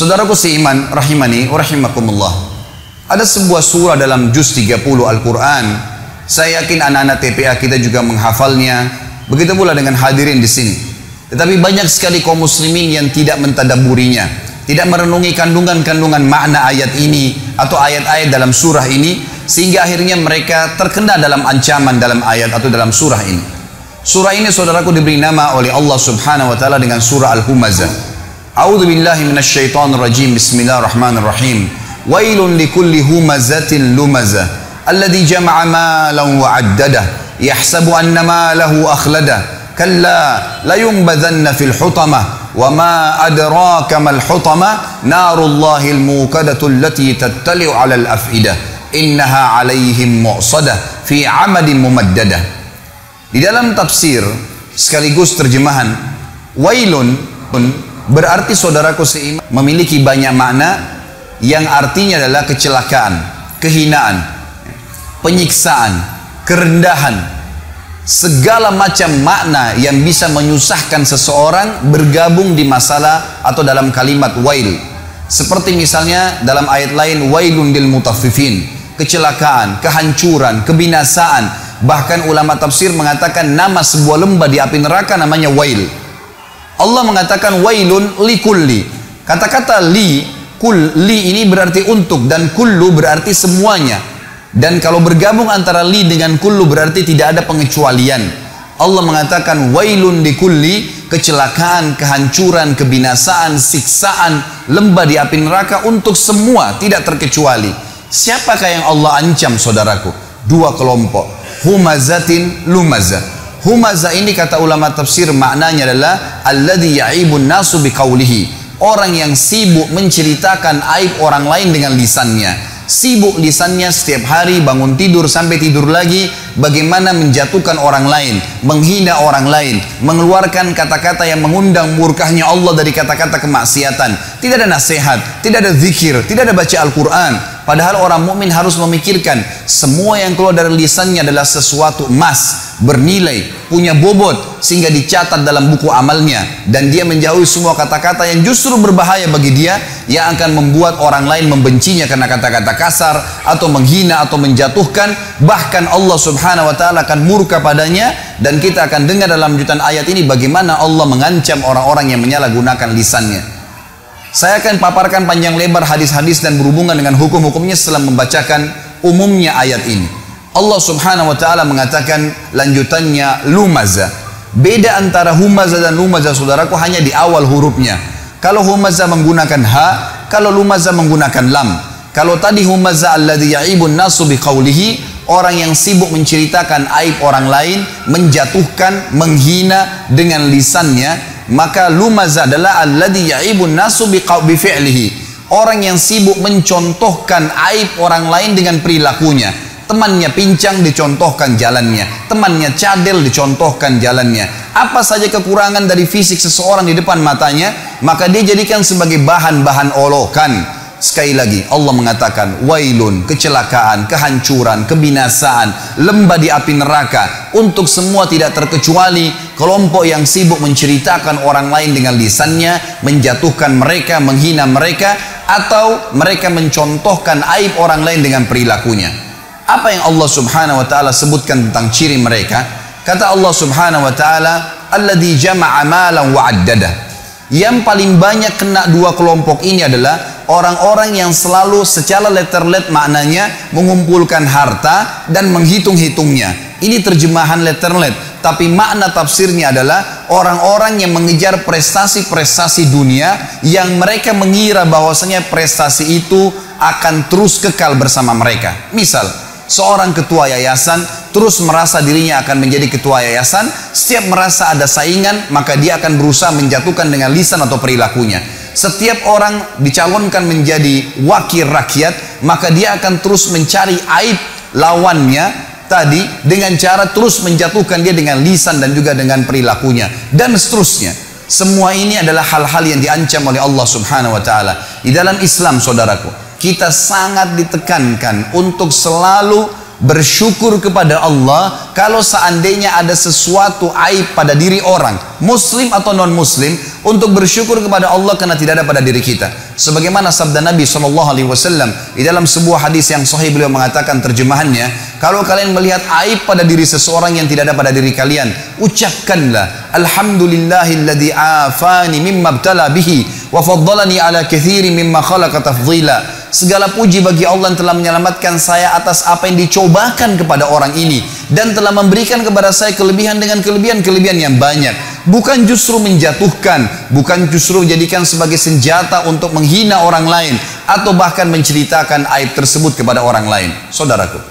Saudaraku seiman rahimani rahimakumullah. Ada sebuah surah dalam juz 30 Al-Quran. Saya yakin anak-anak TPA kita juga menghafalnya. Begitu pula dengan hadirin di sini. Tetapi banyak sekali kaum muslimin yang tidak mentadaburinya. Tidak merenungi kandungan-kandungan makna ayat ini atau ayat-ayat dalam surah ini sehingga akhirnya mereka terkena dalam ancaman dalam ayat atau dalam surah ini. Surah ini saudaraku diberi nama oleh Allah Subhanahu wa taala dengan surah Al-Humazah. A'udzu billahi minasyaitonir rajim. Bismillahirrahmanirrahim. Wailun likulli humazatin lumazah alladhi jama'a malan wa 'addadah yahsabu anna malahu akhladah kalla la yunbadhanna fil hutamah wa ma adraka mal hutamah narullahil muqadatu allati tattali'u 'alal af'idah innaha 'alaihim mu'sadah fi 'amadin mumaddadah. Di dalam tafsir sekaligus terjemahan wailun berarti saudaraku seiman memiliki banyak makna yang artinya adalah kecelakaan, kehinaan, penyiksaan, kerendahan, segala macam makna yang bisa menyusahkan seseorang bergabung di masalah atau dalam kalimat wail. Seperti misalnya dalam ayat lain wailun lil mutaffifin, kecelakaan, kehancuran, kebinasaan. Bahkan ulama tafsir mengatakan nama sebuah lembah di api neraka namanya wail. Allah mengatakan wailun likulli. Kata-kata li Kul li ini berarti untuk dan kullu berarti semuanya. Dan kalau bergabung antara li dengan kullu berarti tidak ada pengecualian. Allah mengatakan wailun di kulli kecelakaan, kehancuran, kebinasaan, siksaan, lembah di api neraka untuk semua tidak terkecuali. Siapakah yang Allah ancam saudaraku? Dua kelompok. Humazatin lumazah. Humaza ini kata ulama tafsir maknanya adalah alladhi ya'ibun nasu biqaulihi Orang yang sibuk menceritakan aib orang lain dengan lisannya. Sibuk lisannya setiap hari bangun tidur sampai tidur lagi. Bagaimana menjatuhkan orang lain. Menghina orang lain. Mengeluarkan kata-kata yang mengundang murkahnya Allah dari kata-kata kemaksiatan. Tidak ada nasihat. Tidak ada zikir. Tidak ada baca Al-Quran. Padahal orang mukmin harus memikirkan semua yang keluar dari lisannya adalah sesuatu emas, bernilai, punya bobot sehingga dicatat dalam buku amalnya dan dia menjauhi semua kata-kata yang justru berbahaya bagi dia yang akan membuat orang lain membencinya karena kata-kata kasar atau menghina atau menjatuhkan bahkan Allah Subhanahu wa taala akan murka padanya dan kita akan dengar dalam lanjutan ayat ini bagaimana Allah mengancam orang-orang yang menyalahgunakan lisannya. Saya akan paparkan panjang lebar hadis-hadis dan berhubungan dengan hukum-hukumnya setelah membacakan umumnya ayat ini. Allah subhanahu wa ta'ala mengatakan lanjutannya lumaza. Beda antara humaza dan lumaza saudaraku hanya di awal hurufnya. Kalau humaza menggunakan ha, kalau lumaza menggunakan lam. Kalau tadi humaza alladhi ya'ibun nasu biqaulihi, orang yang sibuk menceritakan aib orang lain, menjatuhkan, menghina dengan lisannya, maka lumaz adalah alladhi ya'ibun nasu bifi'lihi orang yang sibuk mencontohkan aib orang lain dengan perilakunya temannya pincang dicontohkan jalannya. Temannya cadel dicontohkan jalannya. Apa saja kekurangan dari fisik seseorang di depan matanya maka dia jadikan sebagai bahan-bahan olokan. Sekali lagi Allah mengatakan wailun, kecelakaan, kehancuran, kebinasaan, lembah di api neraka untuk semua tidak terkecuali kelompok yang sibuk menceritakan orang lain dengan lisannya, menjatuhkan mereka, menghina mereka atau mereka mencontohkan aib orang lain dengan perilakunya. Apa yang Allah Subhanahu wa taala sebutkan tentang ciri mereka? Kata Allah Subhanahu wa taala, "Alladzi jama'a malan wa 'addada." Yang paling banyak kena dua kelompok ini adalah orang-orang yang selalu secara letter-let maknanya mengumpulkan harta dan menghitung-hitungnya. Ini terjemahan letter-let, tapi makna tafsirnya adalah orang-orang yang mengejar prestasi-prestasi dunia yang mereka mengira bahwasanya prestasi itu akan terus kekal bersama mereka. Misal, seorang ketua yayasan terus merasa dirinya akan menjadi ketua yayasan, setiap merasa ada saingan, maka dia akan berusaha menjatuhkan dengan lisan atau perilakunya. Setiap orang dicalonkan menjadi wakil rakyat, maka dia akan terus mencari aib lawannya tadi dengan cara terus menjatuhkan dia dengan lisan dan juga dengan perilakunya dan seterusnya. Semua ini adalah hal-hal yang diancam oleh Allah Subhanahu wa taala. Di dalam Islam saudaraku, kita sangat ditekankan untuk selalu bersyukur kepada Allah kalau seandainya ada sesuatu aib pada diri orang, muslim atau non muslim, untuk bersyukur kepada Allah karena tidak ada pada diri kita. Sebagaimana sabda Nabi Shallallahu Alaihi Wasallam di dalam sebuah hadis yang sahih beliau mengatakan terjemahannya, kalau kalian melihat aib pada diri seseorang yang tidak ada pada diri kalian, ucapkanlah Alhamdulillahilladzi afani mimma bihi wa faddalani ala kathiri mimma khalaqa tafdhila Segala puji bagi Allah yang telah menyelamatkan saya atas apa yang dicobakan kepada orang ini dan telah memberikan kepada saya kelebihan dengan kelebihan-kelebihan yang banyak. Bukan justru menjatuhkan, bukan justru menjadikan sebagai senjata untuk menghina orang lain atau bahkan menceritakan aib tersebut kepada orang lain. Saudaraku,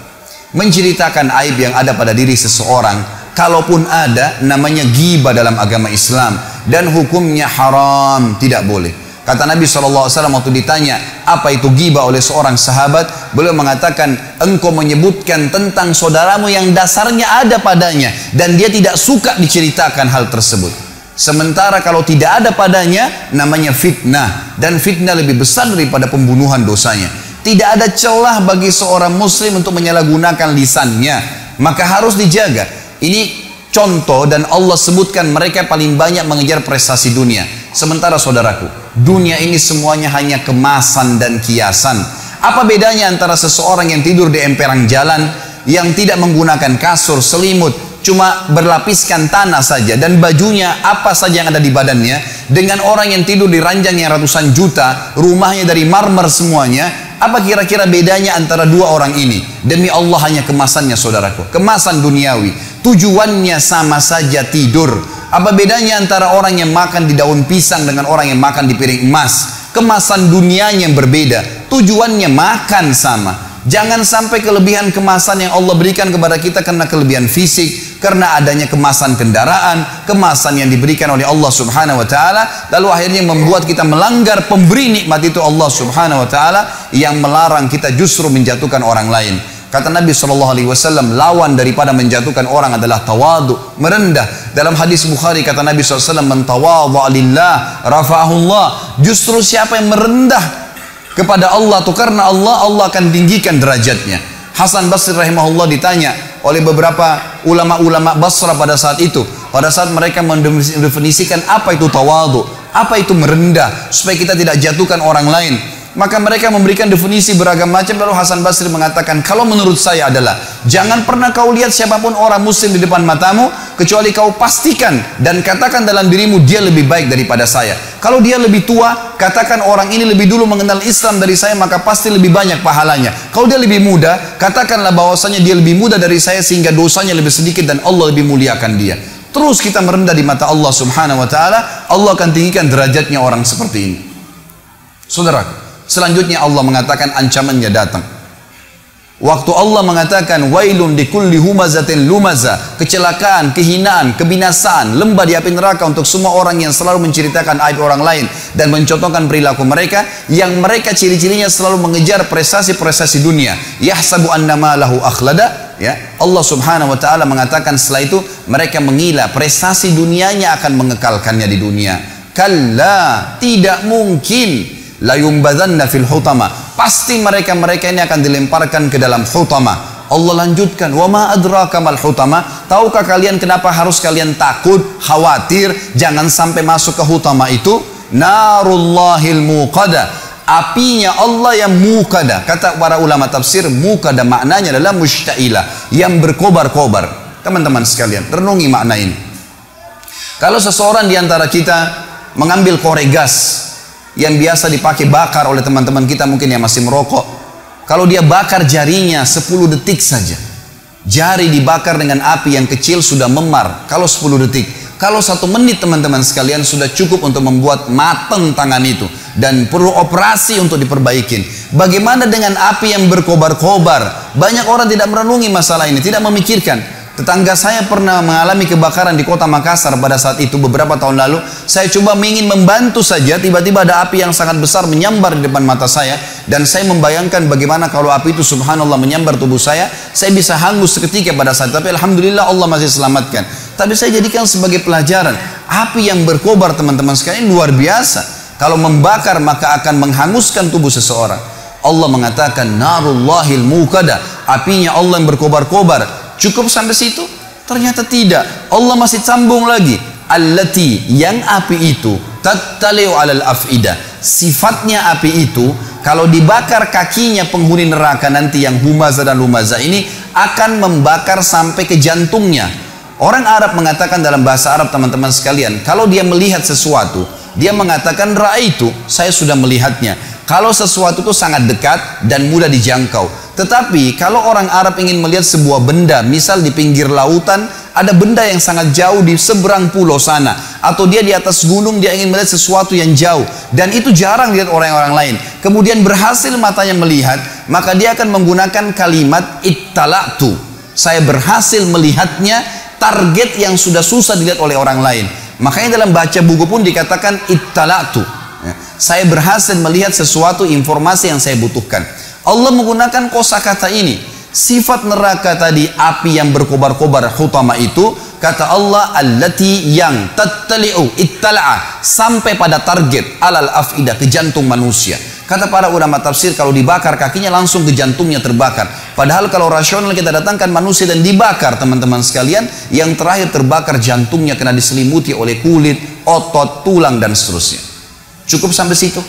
menceritakan aib yang ada pada diri seseorang kalaupun ada namanya giba dalam agama Islam dan hukumnya haram, tidak boleh. Kata Nabi SAW waktu ditanya apa itu giba oleh seorang sahabat, beliau mengatakan engkau menyebutkan tentang saudaramu yang dasarnya ada padanya dan dia tidak suka diceritakan hal tersebut. Sementara kalau tidak ada padanya namanya fitnah dan fitnah lebih besar daripada pembunuhan dosanya. Tidak ada celah bagi seorang muslim untuk menyalahgunakan lisannya, maka harus dijaga. Ini contoh dan Allah sebutkan mereka paling banyak mengejar prestasi dunia. Sementara saudaraku, dunia ini semuanya hanya kemasan dan kiasan. Apa bedanya antara seseorang yang tidur di emperang jalan, yang tidak menggunakan kasur, selimut, cuma berlapiskan tanah saja dan bajunya apa saja yang ada di badannya dengan orang yang tidur di ranjang yang ratusan juta rumahnya dari marmer semuanya apa kira-kira bedanya antara dua orang ini? Demi Allah hanya kemasannya saudaraku. Kemasan duniawi. Tujuannya sama saja tidur. Apa bedanya antara orang yang makan di daun pisang dengan orang yang makan di piring emas? Kemasan dunianya yang berbeda, tujuannya makan sama. Jangan sampai kelebihan kemasan yang Allah berikan kepada kita karena kelebihan fisik, karena adanya kemasan kendaraan, kemasan yang diberikan oleh Allah Subhanahu wa taala, lalu akhirnya membuat kita melanggar pemberi nikmat itu Allah Subhanahu wa taala yang melarang kita justru menjatuhkan orang lain. Kata Nabi Shallallahu Alaihi Wasallam, lawan daripada menjatuhkan orang adalah tawadu, merendah. Dalam hadis Bukhari kata Nabi SAW, mentawadu alillah, rafa'ahullah. Justru siapa yang merendah kepada Allah tuh karena Allah, Allah akan tinggikan derajatnya. Hasan Basri rahimahullah ditanya oleh beberapa ulama-ulama Basra pada saat itu. Pada saat mereka mendefinisikan apa itu tawadu, apa itu merendah, supaya kita tidak jatuhkan orang lain. Maka mereka memberikan definisi beragam macam lalu Hasan Basri mengatakan kalau menurut saya adalah jangan pernah kau lihat siapa pun orang muslim di depan matamu kecuali kau pastikan dan katakan dalam dirimu dia lebih baik daripada saya. Kalau dia lebih tua, katakan orang ini lebih dulu mengenal Islam dari saya maka pasti lebih banyak pahalanya. Kalau dia lebih muda, katakanlah bahwasanya dia lebih muda dari saya sehingga dosanya lebih sedikit dan Allah lebih muliakan dia. Terus kita merendah di mata Allah Subhanahu wa taala, Allah akan tinggikan derajatnya orang seperti ini. Saudara, Selanjutnya Allah mengatakan ancamannya datang. Waktu Allah mengatakan wailun kulli humazatin lumaza, kecelakaan, kehinaan, kebinasaan, lembah di api neraka untuk semua orang yang selalu menceritakan aib orang lain dan mencontohkan perilaku mereka yang mereka ciri-cirinya selalu mengejar prestasi-prestasi dunia. Yahsabu annama lahu akhlada, ya. Allah Subhanahu wa taala mengatakan setelah itu mereka mengira prestasi dunianya akan mengekalkannya di dunia. Kalla, tidak mungkin la yumbadzanna fil hutama pasti mereka-mereka ini akan dilemparkan ke dalam hutama. Allah lanjutkan wa ma adraka mal hutama? Tahukah kalian kenapa harus kalian takut khawatir jangan sampai masuk ke hutama itu? Narullahil muqada. Apinya Allah yang mukada kata para ulama tafsir mukada maknanya adalah mustailah yang berkobar-kobar. Teman-teman sekalian renungi makna ini. Kalau seseorang di antara kita mengambil korek gas yang biasa dipakai bakar oleh teman-teman kita mungkin yang masih merokok. Kalau dia bakar jarinya 10 detik saja. Jari dibakar dengan api yang kecil sudah memar. Kalau 10 detik. Kalau satu menit teman-teman sekalian sudah cukup untuk membuat mateng tangan itu. Dan perlu operasi untuk diperbaikin. Bagaimana dengan api yang berkobar-kobar? Banyak orang tidak merenungi masalah ini. Tidak memikirkan. Tetangga saya pernah mengalami kebakaran di kota Makassar pada saat itu beberapa tahun lalu. Saya coba ingin membantu saja, tiba-tiba ada api yang sangat besar menyambar di depan mata saya. Dan saya membayangkan bagaimana kalau api itu subhanallah menyambar tubuh saya, saya bisa hangus seketika pada saat itu. Tapi Alhamdulillah Allah masih selamatkan. Tapi saya jadikan sebagai pelajaran. Api yang berkobar teman-teman sekalian luar biasa. Kalau membakar maka akan menghanguskan tubuh seseorang. Allah mengatakan narullahil mukada apinya Allah yang berkobar-kobar. Cukup sampai situ? Ternyata tidak. Allah masih sambung lagi. Allati yang api itu tattaliu alal afida. Sifatnya api itu kalau dibakar kakinya penghuni neraka nanti yang humaza dan lumaza ini akan membakar sampai ke jantungnya. Orang Arab mengatakan dalam bahasa Arab teman-teman sekalian, kalau dia melihat sesuatu, dia mengatakan itu saya sudah melihatnya. Kalau sesuatu itu sangat dekat dan mudah dijangkau. Tetapi kalau orang Arab ingin melihat sebuah benda, misal di pinggir lautan, ada benda yang sangat jauh di seberang pulau sana. Atau dia di atas gunung, dia ingin melihat sesuatu yang jauh. Dan itu jarang dilihat orang-orang lain. Kemudian berhasil matanya melihat, maka dia akan menggunakan kalimat ittala'tu. Saya berhasil melihatnya target yang sudah susah dilihat oleh orang lain. Makanya dalam baca buku pun dikatakan ittala'tu. Ya, saya berhasil melihat sesuatu informasi yang saya butuhkan. Allah menggunakan kosakata ini. Sifat neraka tadi api yang berkobar-kobar hutama itu kata Allah allati yang tattali'u ittala'a sampai pada target alal afidah ke jantung manusia. Kata para ulama tafsir kalau dibakar kakinya langsung ke jantungnya terbakar. Padahal kalau rasional kita datangkan manusia dan dibakar teman-teman sekalian, yang terakhir terbakar jantungnya kena diselimuti oleh kulit, otot, tulang dan seterusnya. Cukup sampai situ?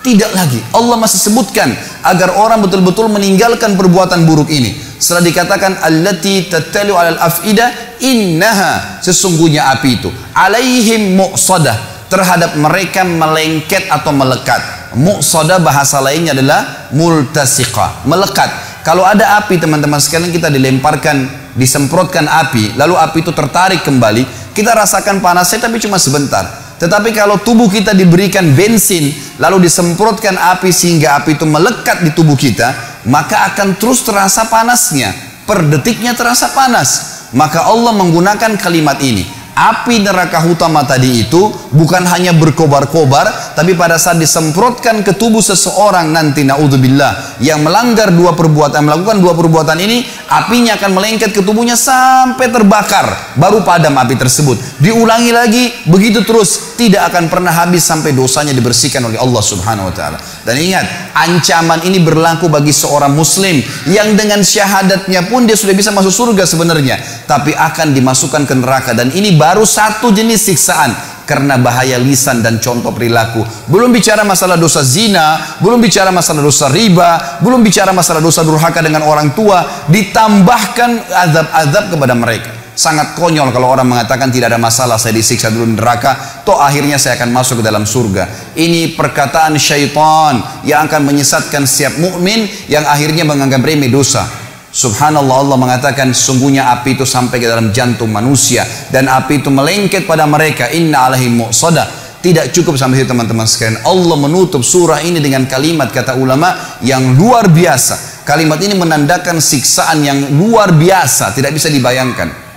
Tidak lagi. Allah masih sebutkan agar orang betul-betul meninggalkan perbuatan buruk ini. Setelah dikatakan allati tattalu alal afida innaha sesungguhnya api itu alaihim muqsadah terhadap mereka melengket atau melekat Muqsada bahasa lainnya adalah multasiqa, melekat. Kalau ada api teman-teman sekalian kita dilemparkan, disemprotkan api, lalu api itu tertarik kembali, kita rasakan panasnya tapi cuma sebentar. Tetapi kalau tubuh kita diberikan bensin, lalu disemprotkan api sehingga api itu melekat di tubuh kita, maka akan terus terasa panasnya. Per detiknya terasa panas. Maka Allah menggunakan kalimat ini api neraka utama tadi itu bukan hanya berkobar-kobar tapi pada saat disemprotkan ke tubuh seseorang nanti naudzubillah yang melanggar dua perbuatan melakukan dua perbuatan ini apinya akan melengket ke tubuhnya sampai terbakar baru padam api tersebut diulangi lagi begitu terus tidak akan pernah habis sampai dosanya dibersihkan oleh Allah Subhanahu wa taala dan ingat ancaman ini berlaku bagi seorang muslim yang dengan syahadatnya pun dia sudah bisa masuk surga sebenarnya tapi akan dimasukkan ke neraka dan ini baru satu jenis siksaan karena bahaya lisan dan contoh perilaku. Belum bicara masalah dosa zina, belum bicara masalah dosa riba, belum bicara masalah dosa durhaka dengan orang tua, ditambahkan azab-azab kepada mereka. Sangat konyol kalau orang mengatakan tidak ada masalah saya disiksa dulu di neraka, toh akhirnya saya akan masuk ke dalam surga. Ini perkataan syaitan yang akan menyesatkan setiap mukmin yang akhirnya menganggap remeh dosa. Subhanallah Allah mengatakan sungguhnya api itu sampai ke dalam jantung manusia dan api itu melengket pada mereka. Inna alaihi muqsadah tidak cukup sampai situ teman-teman sekalian. Allah menutup surah ini dengan kalimat kata ulama yang luar biasa. Kalimat ini menandakan siksaan yang luar biasa tidak bisa dibayangkan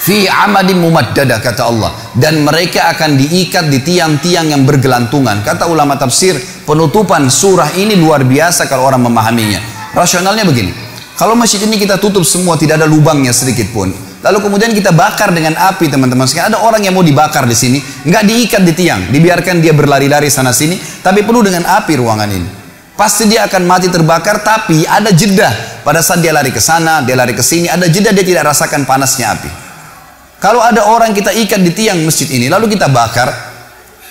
fi amadin mumaddada kata Allah dan mereka akan diikat di tiang-tiang yang bergelantungan kata ulama tafsir penutupan surah ini luar biasa kalau orang memahaminya rasionalnya begini kalau masjid ini kita tutup semua, tidak ada lubangnya sedikit pun. Lalu kemudian kita bakar dengan api teman-teman sekalian. Ada orang yang mau dibakar di sini, nggak diikat di tiang, dibiarkan dia berlari-lari sana sini, tapi penuh dengan api ruangan ini. Pasti dia akan mati terbakar, tapi ada jeda. Pada saat dia lari ke sana, dia lari ke sini, ada jeda dia tidak rasakan panasnya api. Kalau ada orang kita ikat di tiang masjid ini, lalu kita bakar,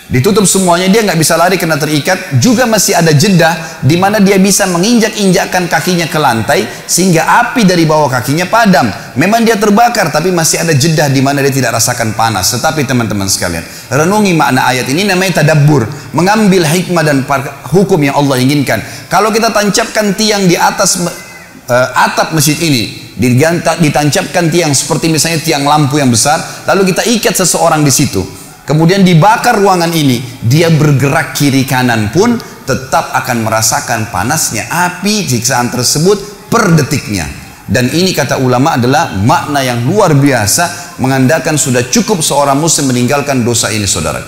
Ditutup semuanya, dia nggak bisa lari karena terikat. Juga masih ada jeda di mana dia bisa menginjak-injakkan kakinya ke lantai sehingga api dari bawah kakinya padam. Memang dia terbakar, tapi masih ada jeda di mana dia tidak rasakan panas. Tetapi teman-teman sekalian, renungi makna ayat ini namanya tadabbur, mengambil hikmah dan hukum yang Allah inginkan. Kalau kita tancapkan tiang di atas uh, atap masjid ini, ditancapkan tiang seperti misalnya tiang lampu yang besar, lalu kita ikat seseorang di situ kemudian dibakar ruangan ini, dia bergerak kiri kanan pun tetap akan merasakan panasnya api siksaan tersebut per detiknya. Dan ini kata ulama adalah makna yang luar biasa mengandalkan sudah cukup seorang muslim meninggalkan dosa ini saudara.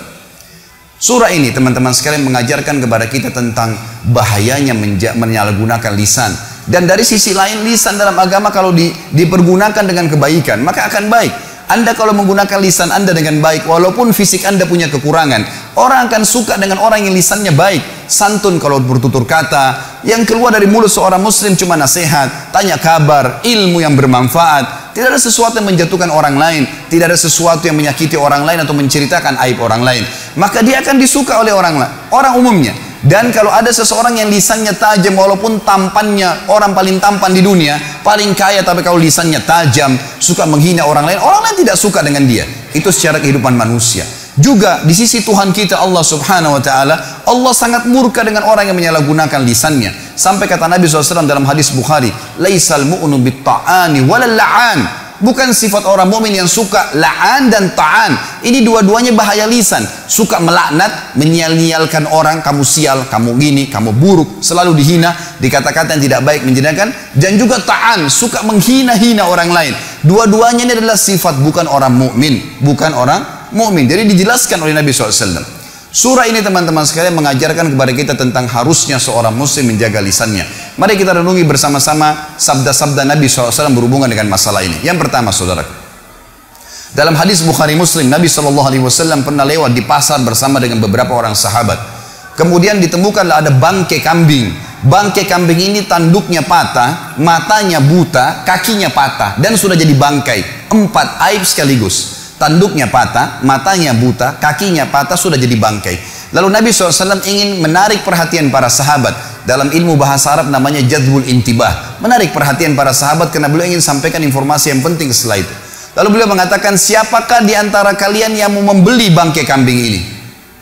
Surah ini teman-teman sekalian mengajarkan kepada kita tentang bahayanya menyalahgunakan lisan. Dan dari sisi lain lisan dalam agama kalau di, dipergunakan dengan kebaikan maka akan baik. Anda kalau menggunakan lisan Anda dengan baik, walaupun fisik Anda punya kekurangan, orang akan suka dengan orang yang lisannya baik. Santun kalau bertutur kata, yang keluar dari mulut seorang muslim cuma nasihat, tanya kabar, ilmu yang bermanfaat. Tidak ada sesuatu yang menjatuhkan orang lain, tidak ada sesuatu yang menyakiti orang lain atau menceritakan aib orang lain. Maka dia akan disuka oleh orang lain, orang umumnya. Dan kalau ada seseorang yang lisannya tajam walaupun tampannya orang paling tampan di dunia, paling kaya tapi kalau lisannya tajam, suka menghina orang lain, orang lain tidak suka dengan dia. Itu secara kehidupan manusia. Juga di sisi Tuhan kita Allah Subhanahu wa taala, Allah sangat murka dengan orang yang menyalahgunakan lisannya. Sampai kata Nabi SAW dalam hadis Bukhari, "Laisal mu'nu bit-ta'ani walal la'an." Bukan sifat orang mukmin yang suka la'an dan ta'an. Ini dua-duanya bahaya lisan. Suka melaknat, menyal-nyalkan orang, kamu sial, kamu gini, kamu buruk, selalu dihina, dikata-kata yang tidak baik menjadikan dan juga ta'an, suka menghina-hina orang lain. Dua-duanya ini adalah sifat bukan orang mukmin, bukan orang mukmin. Jadi dijelaskan oleh Nabi SAW. Surah ini teman-teman sekalian mengajarkan kepada kita tentang harusnya seorang muslim menjaga lisannya. Mari kita renungi bersama-sama sabda-sabda Nabi SAW berhubungan dengan masalah ini. Yang pertama saudara. Dalam hadis Bukhari Muslim, Nabi SAW pernah lewat di pasar bersama dengan beberapa orang sahabat. Kemudian ditemukanlah ada bangke kambing. Bangke kambing ini tanduknya patah, matanya buta, kakinya patah. Dan sudah jadi bangkai. Empat aib sekaligus tanduknya patah, matanya buta, kakinya patah, sudah jadi bangkai. Lalu Nabi SAW ingin menarik perhatian para sahabat. Dalam ilmu bahasa Arab namanya jadwul intibah. Menarik perhatian para sahabat karena beliau ingin sampaikan informasi yang penting setelah itu. Lalu beliau mengatakan, siapakah di antara kalian yang mau membeli bangkai kambing ini?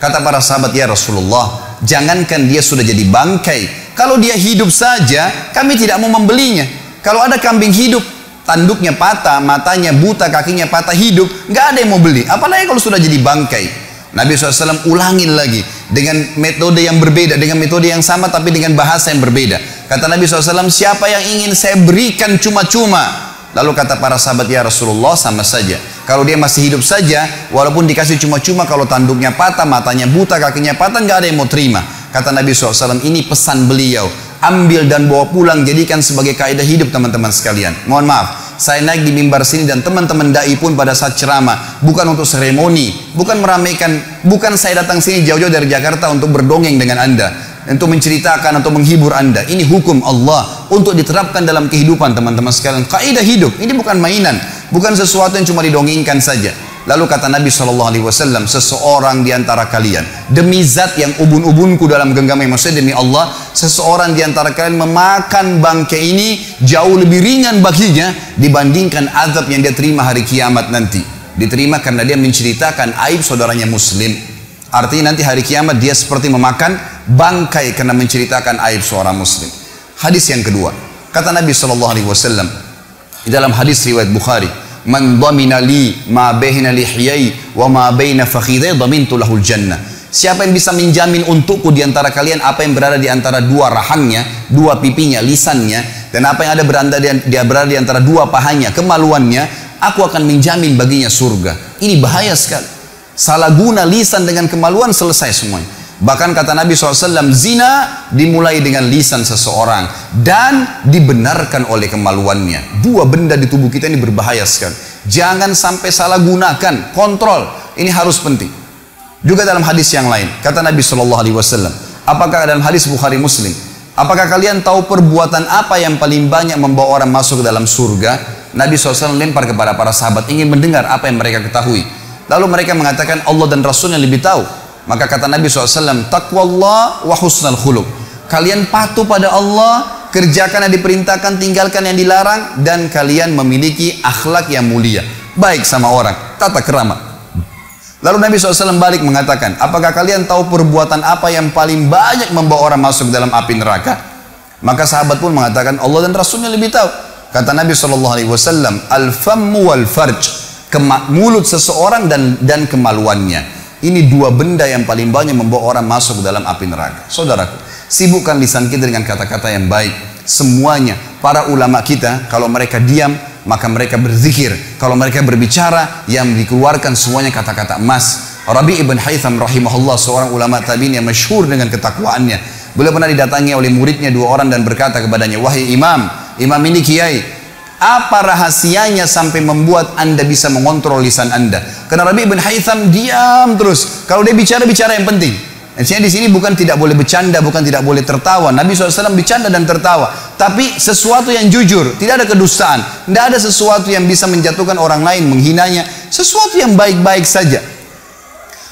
Kata para sahabat, ya Rasulullah, jangankan dia sudah jadi bangkai. Kalau dia hidup saja, kami tidak mau membelinya. Kalau ada kambing hidup, tanduknya patah, matanya buta, kakinya patah, hidup, nggak ada yang mau beli. Apalagi kalau sudah jadi bangkai. Nabi SAW ulangin lagi dengan metode yang berbeda, dengan metode yang sama tapi dengan bahasa yang berbeda. Kata Nabi SAW, siapa yang ingin saya berikan cuma-cuma? Lalu kata para sahabat ya Rasulullah sama saja. Kalau dia masih hidup saja, walaupun dikasih cuma-cuma kalau tanduknya patah, matanya buta, kakinya patah, nggak ada yang mau terima. Kata Nabi SAW, ini pesan beliau ambil dan bawa pulang jadikan sebagai kaidah hidup teman-teman sekalian. Mohon maaf, saya naik di mimbar sini dan teman-teman dai pun pada saat ceramah bukan untuk seremoni, bukan meramaikan, bukan saya datang sini jauh-jauh dari Jakarta untuk berdongeng dengan Anda, untuk menceritakan atau menghibur Anda. Ini hukum Allah untuk diterapkan dalam kehidupan teman-teman sekalian. Kaidah hidup, ini bukan mainan, bukan sesuatu yang cuma didongengkan saja. Lalu kata Nabi Shallallahu Alaihi Wasallam, seseorang di antara kalian demi zat yang ubun-ubunku dalam genggamnya maksudnya demi Allah, seseorang di antara kalian memakan bangkai ini jauh lebih ringan baginya dibandingkan azab yang dia terima hari kiamat nanti. Diterima karena dia menceritakan aib saudaranya Muslim. Artinya nanti hari kiamat dia seperti memakan bangkai karena menceritakan aib seorang Muslim. Hadis yang kedua, kata Nabi Shallallahu Alaihi Wasallam di dalam hadis riwayat Bukhari, man dhamina li ma baina lihyai wa ma baina fakhidai dhamintu lahul jannah Siapa yang bisa menjamin untukku di antara kalian apa yang berada di antara dua rahangnya, dua pipinya, lisannya, dan apa yang ada berada di, dia berada di antara dua pahanya, kemaluannya, aku akan menjamin baginya surga. Ini bahaya sekali. Salah guna lisan dengan kemaluan selesai semuanya. Bahkan kata Nabi SAW, zina dimulai dengan lisan seseorang dan dibenarkan oleh kemaluannya. Dua benda di tubuh kita ini berbahaya sekali. Jangan sampai salah gunakan, kontrol. Ini harus penting. Juga dalam hadis yang lain, kata Nabi SAW, apakah dalam hadis Bukhari Muslim, apakah kalian tahu perbuatan apa yang paling banyak membawa orang masuk ke dalam surga? Nabi SAW lempar kepada para sahabat, ingin mendengar apa yang mereka ketahui. Lalu mereka mengatakan Allah dan Rasulnya lebih tahu. Maka kata Nabi SAW, Allah wa husnal khuluk. Kalian patuh pada Allah, kerjakan yang diperintahkan, tinggalkan yang dilarang, dan kalian memiliki akhlak yang mulia. Baik sama orang, tata kerama. Lalu Nabi SAW balik mengatakan, apakah kalian tahu perbuatan apa yang paling banyak membawa orang masuk dalam api neraka? Maka sahabat pun mengatakan, Allah dan Rasulnya lebih tahu. Kata Nabi SAW, al-fammu wal-farj. Mulut seseorang dan dan kemaluannya. Ini dua benda yang paling banyak membawa orang masuk dalam api neraka. Saudaraku, sibukkan lisan kita dengan kata-kata yang baik. Semuanya, para ulama kita, kalau mereka diam, maka mereka berzikir. Kalau mereka berbicara, yang dikeluarkan semuanya kata-kata emas. Rabi ibn Haytham rahimahullah, seorang ulama tabi'in yang masyhur dengan ketakwaannya. Beliau pernah didatangi oleh muridnya dua orang dan berkata kepadanya, Wahai imam, imam ini kiai, Apa rahasianya sampai membuat anda bisa mengontrol lisan anda? Karena Rabi bin Haytham diam terus. Kalau dia bicara, bicara yang penting. Artinya di sini bukan tidak boleh bercanda, bukan tidak boleh tertawa. Nabi SAW bercanda dan tertawa. Tapi sesuatu yang jujur, tidak ada kedustaan. Tidak ada sesuatu yang bisa menjatuhkan orang lain, menghinanya. Sesuatu yang baik-baik saja.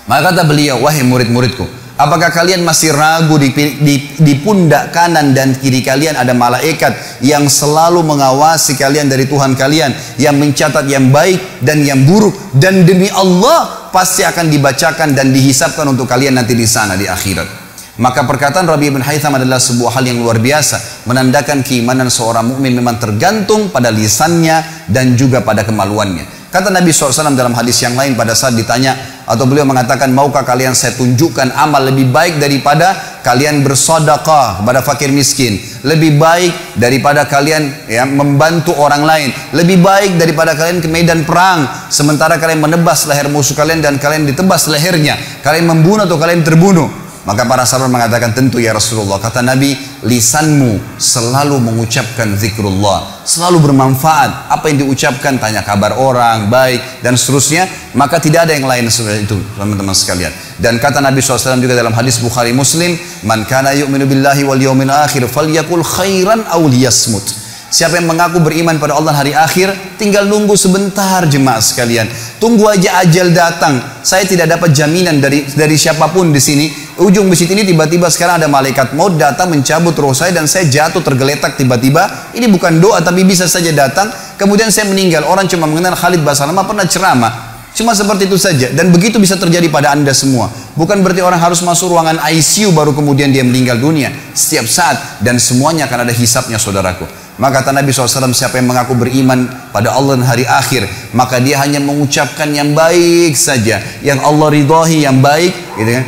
Maka kata beliau, wahai murid-muridku, Apakah kalian masih ragu di, di, di pundak kanan dan kiri kalian ada malaikat yang selalu mengawasi kalian dari Tuhan kalian yang mencatat yang baik dan yang buruk dan demi Allah pasti akan dibacakan dan dihisapkan untuk kalian nanti di sana di akhirat. Maka perkataan Rabi bin Haytham adalah sebuah hal yang luar biasa menandakan keimanan seorang mukmin memang tergantung pada lisannya dan juga pada kemaluannya. Kata Nabi SAW dalam hadis yang lain pada saat ditanya atau beliau mengatakan maukah kalian saya tunjukkan amal lebih baik daripada kalian bersodakah kepada fakir miskin? Lebih baik daripada kalian ya membantu orang lain? Lebih baik daripada kalian ke medan perang? Sementara kalian menebas leher musuh kalian dan kalian ditebas lehernya. Kalian membunuh atau kalian terbunuh maka para sahabat mengatakan tentu ya Rasulullah. Kata Nabi, lisanmu selalu mengucapkan zikrullah. Selalu bermanfaat. Apa yang diucapkan, tanya kabar orang, baik, dan seterusnya. Maka tidak ada yang lain seperti itu, teman-teman sekalian. Dan kata Nabi SAW juga dalam hadis Bukhari Muslim, Man kana yu'minu billahi wal yawmin akhir, falyakul khairan aw liyasmut. Siapa yang mengaku beriman pada Allah hari akhir, tinggal nunggu sebentar jemaah sekalian. Tunggu aja ajal datang. Saya tidak dapat jaminan dari dari siapa pun di sini. Ujung masjid ini tiba-tiba sekarang ada malaikat maut datang mencabut roh saya dan saya jatuh tergeletak tiba-tiba. Ini bukan doa tapi bisa saja datang. Kemudian saya meninggal. Orang cuma mengenal Khalid Basalamah pernah ceramah. Cuma seperti itu saja. Dan begitu bisa terjadi pada anda semua. Bukan berarti orang harus masuk ruangan ICU baru kemudian dia meninggal dunia. Setiap saat. Dan semuanya akan ada hisapnya saudaraku. Maka kata Nabi SAW, siapa yang mengaku beriman pada Allah dan hari akhir, maka dia hanya mengucapkan yang baik saja. Yang Allah ridhahi yang baik, gitu kan?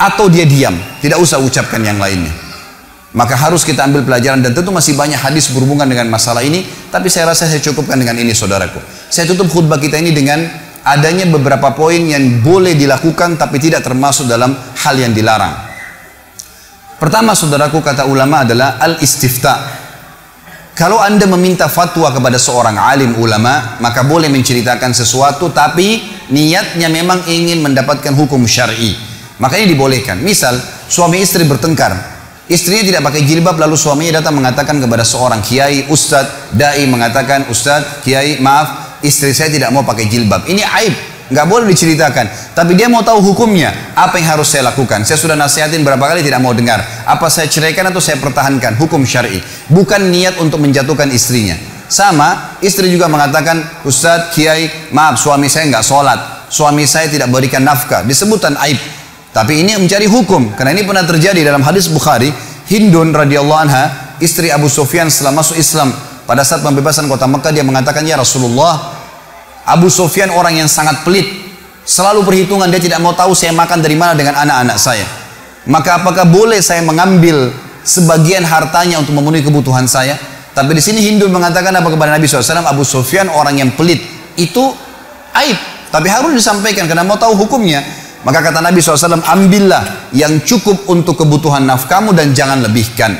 Atau dia diam, tidak usah ucapkan yang lainnya. Maka harus kita ambil pelajaran dan tentu masih banyak hadis berhubungan dengan masalah ini, tapi saya rasa saya cukupkan dengan ini saudaraku. Saya tutup khutbah kita ini dengan adanya beberapa poin yang boleh dilakukan tapi tidak termasuk dalam hal yang dilarang. Pertama saudaraku kata ulama adalah al-istifta. Kalau anda meminta fatwa kepada seorang alim ulama, maka boleh menceritakan sesuatu tapi niatnya memang ingin mendapatkan hukum syar'i. Makanya dibolehkan. Misal, suami istri bertengkar. Istrinya tidak pakai jilbab lalu suaminya datang mengatakan kepada seorang kiai, ustadz, dai mengatakan, ustadz, kiai, maaf, istri saya tidak mau pakai jilbab. Ini aib, nggak boleh diceritakan. Tapi dia mau tahu hukumnya, apa yang harus saya lakukan. Saya sudah nasihatin berapa kali tidak mau dengar. Apa saya ceraikan atau saya pertahankan hukum syari. Bukan niat untuk menjatuhkan istrinya. Sama, istri juga mengatakan, Ustadz, Kiai, maaf suami saya nggak sholat. Suami saya tidak berikan nafkah. Disebutkan aib. Tapi ini mencari hukum. Karena ini pernah terjadi dalam hadis Bukhari. Hindun radhiyallahu anha, istri Abu Sufyan setelah masuk Islam pada saat pembebasan kota Mekah dia mengatakan ya Rasulullah Abu Sufyan orang yang sangat pelit. Selalu perhitungan dia tidak mau tahu saya makan dari mana dengan anak-anak saya. Maka apakah boleh saya mengambil sebagian hartanya untuk memenuhi kebutuhan saya? Tapi di sini Hindu mengatakan apa kepada Nabi SAW Abu Sufyan orang yang pelit itu aib. Tapi harus disampaikan karena mau tahu hukumnya. Maka kata Nabi SAW ambillah yang cukup untuk kebutuhan nafkamu dan jangan lebihkan.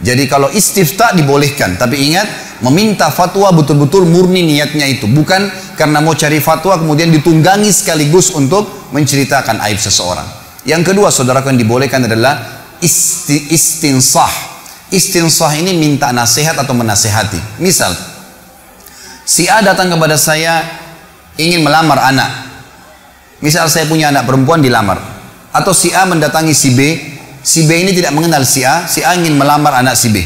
Jadi kalau istifta dibolehkan, tapi ingat meminta fatwa betul-betul murni niatnya itu, bukan karena mau cari fatwa kemudian ditunggangi sekaligus untuk menceritakan aib seseorang. Yang kedua, saudara yang dibolehkan adalah isti, istinsah. Istinsah ini minta nasihat atau menasehati. Misal, si A datang kepada saya ingin melamar anak. Misal saya punya anak perempuan dilamar. Atau si A mendatangi si B Si B ini tidak mengenal si A, si A ingin melamar anak si B.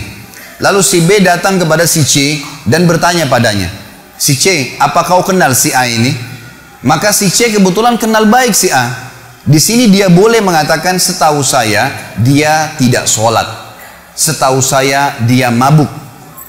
Lalu si B datang kepada si C dan bertanya padanya, Si C, apa kau kenal si A ini? Maka si C kebetulan kenal baik si A. Di sini dia boleh mengatakan setahu saya dia tidak sholat. Setahu saya dia mabuk.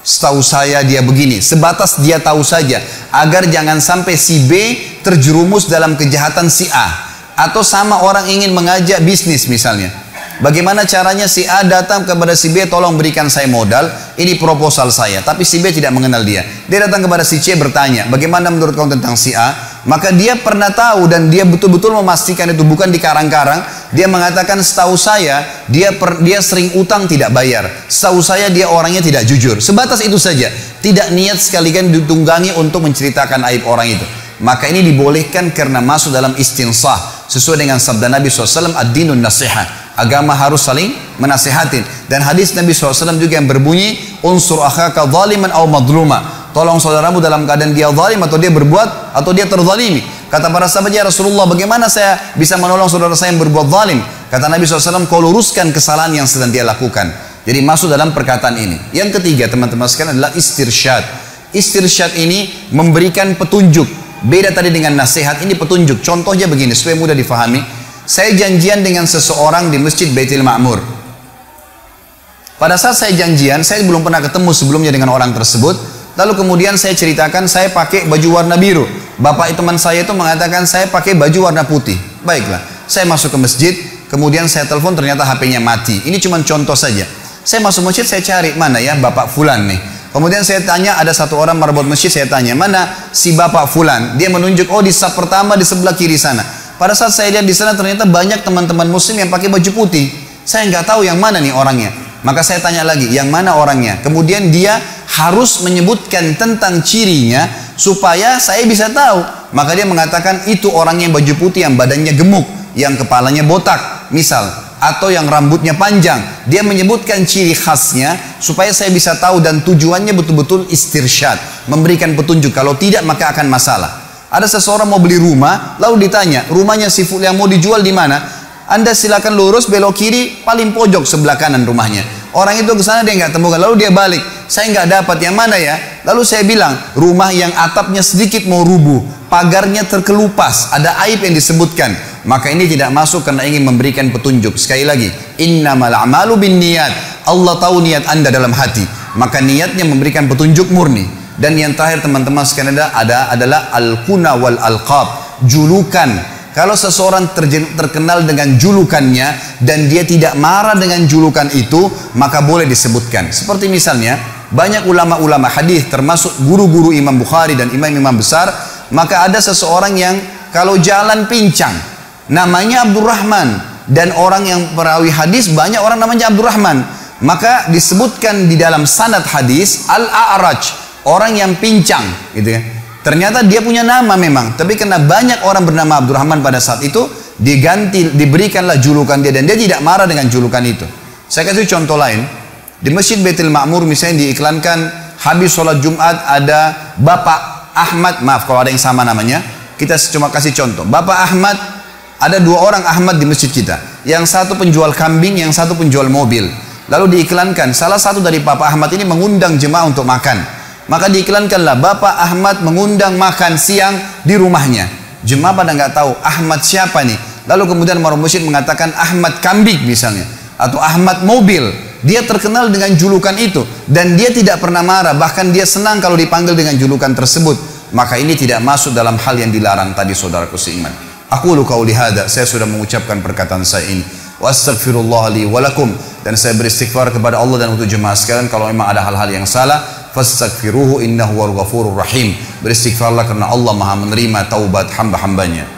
Setahu saya dia begini. Sebatas dia tahu saja. Agar jangan sampai si B terjerumus dalam kejahatan si A. Atau sama orang ingin mengajak bisnis misalnya Bagaimana caranya si A datang kepada si B, tolong berikan saya modal, ini proposal saya. Tapi si B tidak mengenal dia. Dia datang kepada si C bertanya, bagaimana menurut kau tentang si A? maka dia pernah tahu dan dia betul-betul memastikan itu bukan di karang-karang. Dia mengatakan setahu saya dia per, dia sering utang tidak bayar. Setahu saya dia orangnya tidak jujur. Sebatas itu saja. Tidak niat sekalian ditunggangi untuk menceritakan aib orang itu. Maka ini dibolehkan karena masuk dalam istinsah sesuai dengan sabda Nabi SAW ad-dinun nasihat. Agama harus saling menasihatin. Dan hadis Nabi SAW juga yang berbunyi unsur akhaka zaliman au madluma Tolong saudaramu dalam keadaan dia zalim atau dia berbuat atau dia terzalimi. Kata para sahabat ya Rasulullah bagaimana saya bisa menolong saudara saya yang berbuat zalim? Kata Nabi SAW kau luruskan kesalahan yang sedang dia lakukan. Jadi masuk dalam perkataan ini. Yang ketiga teman-teman sekalian adalah istirsyad. Istirsyad ini memberikan petunjuk. Beda tadi dengan nasihat, ini petunjuk. Contohnya begini, supaya mudah difahami. Saya janjian dengan seseorang di Masjid Baitul Ma'mur. Pada saat saya janjian, saya belum pernah ketemu sebelumnya dengan orang tersebut. Lalu kemudian saya ceritakan saya pakai baju warna biru. Bapak teman saya itu mengatakan saya pakai baju warna putih. Baiklah, saya masuk ke masjid, kemudian saya telepon ternyata HP-nya mati. Ini cuma contoh saja. Saya masuk masjid, saya cari mana ya Bapak Fulan nih. Kemudian saya tanya ada satu orang marbot masjid, saya tanya mana si Bapak Fulan. Dia menunjuk oh di saf pertama di sebelah kiri sana. Pada saat saya lihat di sana ternyata banyak teman-teman muslim yang pakai baju putih. Saya nggak tahu yang mana nih orangnya. Maka saya tanya lagi, yang mana orangnya? Kemudian dia harus menyebutkan tentang cirinya supaya saya bisa tahu. Maka dia mengatakan itu orang yang baju putih yang badannya gemuk, yang kepalanya botak, misal atau yang rambutnya panjang. Dia menyebutkan ciri khasnya supaya saya bisa tahu dan tujuannya betul-betul istirsyad, memberikan petunjuk. Kalau tidak maka akan masalah. Ada seseorang mau beli rumah, lalu ditanya, rumahnya si yang mau dijual di mana? Anda silakan lurus belok kiri paling pojok sebelah kanan rumahnya. Orang itu ke sana dia nggak temukan. Lalu dia balik. Saya nggak dapat yang mana ya? Lalu saya bilang rumah yang atapnya sedikit mau rubuh, pagarnya terkelupas, ada aib yang disebutkan. Maka ini tidak masuk karena ingin memberikan petunjuk. Sekali lagi, innamal a'malu bin niat. Allah tahu niat Anda dalam hati. Maka niatnya memberikan petunjuk murni. Dan yang terakhir teman-teman sekalian ada adalah al-kuna wal alqab, julukan kalau seseorang terkenal dengan julukannya dan dia tidak marah dengan julukan itu, maka boleh disebutkan. Seperti misalnya, banyak ulama-ulama hadis termasuk guru-guru Imam Bukhari dan imam-imam besar, maka ada seseorang yang kalau jalan pincang, namanya Abdurrahman dan orang yang perawi hadis banyak orang namanya Abdurrahman. Maka disebutkan di dalam sanad hadis Al-A'raj, orang yang pincang, gitu ya. Ternyata dia punya nama memang, tapi karena banyak orang bernama Abdurrahman pada saat itu, diganti, diberikanlah julukan dia dan dia tidak marah dengan julukan itu. Saya kasih contoh lain. Di Masjid Baitul Ma'mur misalnya diiklankan habis sholat Jumat ada Bapak Ahmad, maaf kalau ada yang sama namanya, kita cuma kasih contoh. Bapak Ahmad, ada dua orang Ahmad di masjid kita. Yang satu penjual kambing, yang satu penjual mobil. Lalu diiklankan, salah satu dari Bapak Ahmad ini mengundang jemaah untuk makan. Maka diiklankanlah Bapak Ahmad mengundang makan siang di rumahnya. Jemaah pada nggak tahu Ahmad siapa nih. Lalu kemudian Maruf Musyid mengatakan Ahmad Kambing misalnya. Atau Ahmad Mobil. Dia terkenal dengan julukan itu. Dan dia tidak pernah marah. Bahkan dia senang kalau dipanggil dengan julukan tersebut. Maka ini tidak masuk dalam hal yang dilarang tadi saudaraku seiman. Aku lu kau lihada. Saya sudah mengucapkan perkataan saya ini. Wa li walakum. Dan saya beristighfar kepada Allah dan untuk jemaah sekalian. Kalau memang ada hal-hal yang salah fastaghfiruhu innahu wal ghafurur rahim. Beristighfarlah karena Allah Maha menerima taubat hamba-hambanya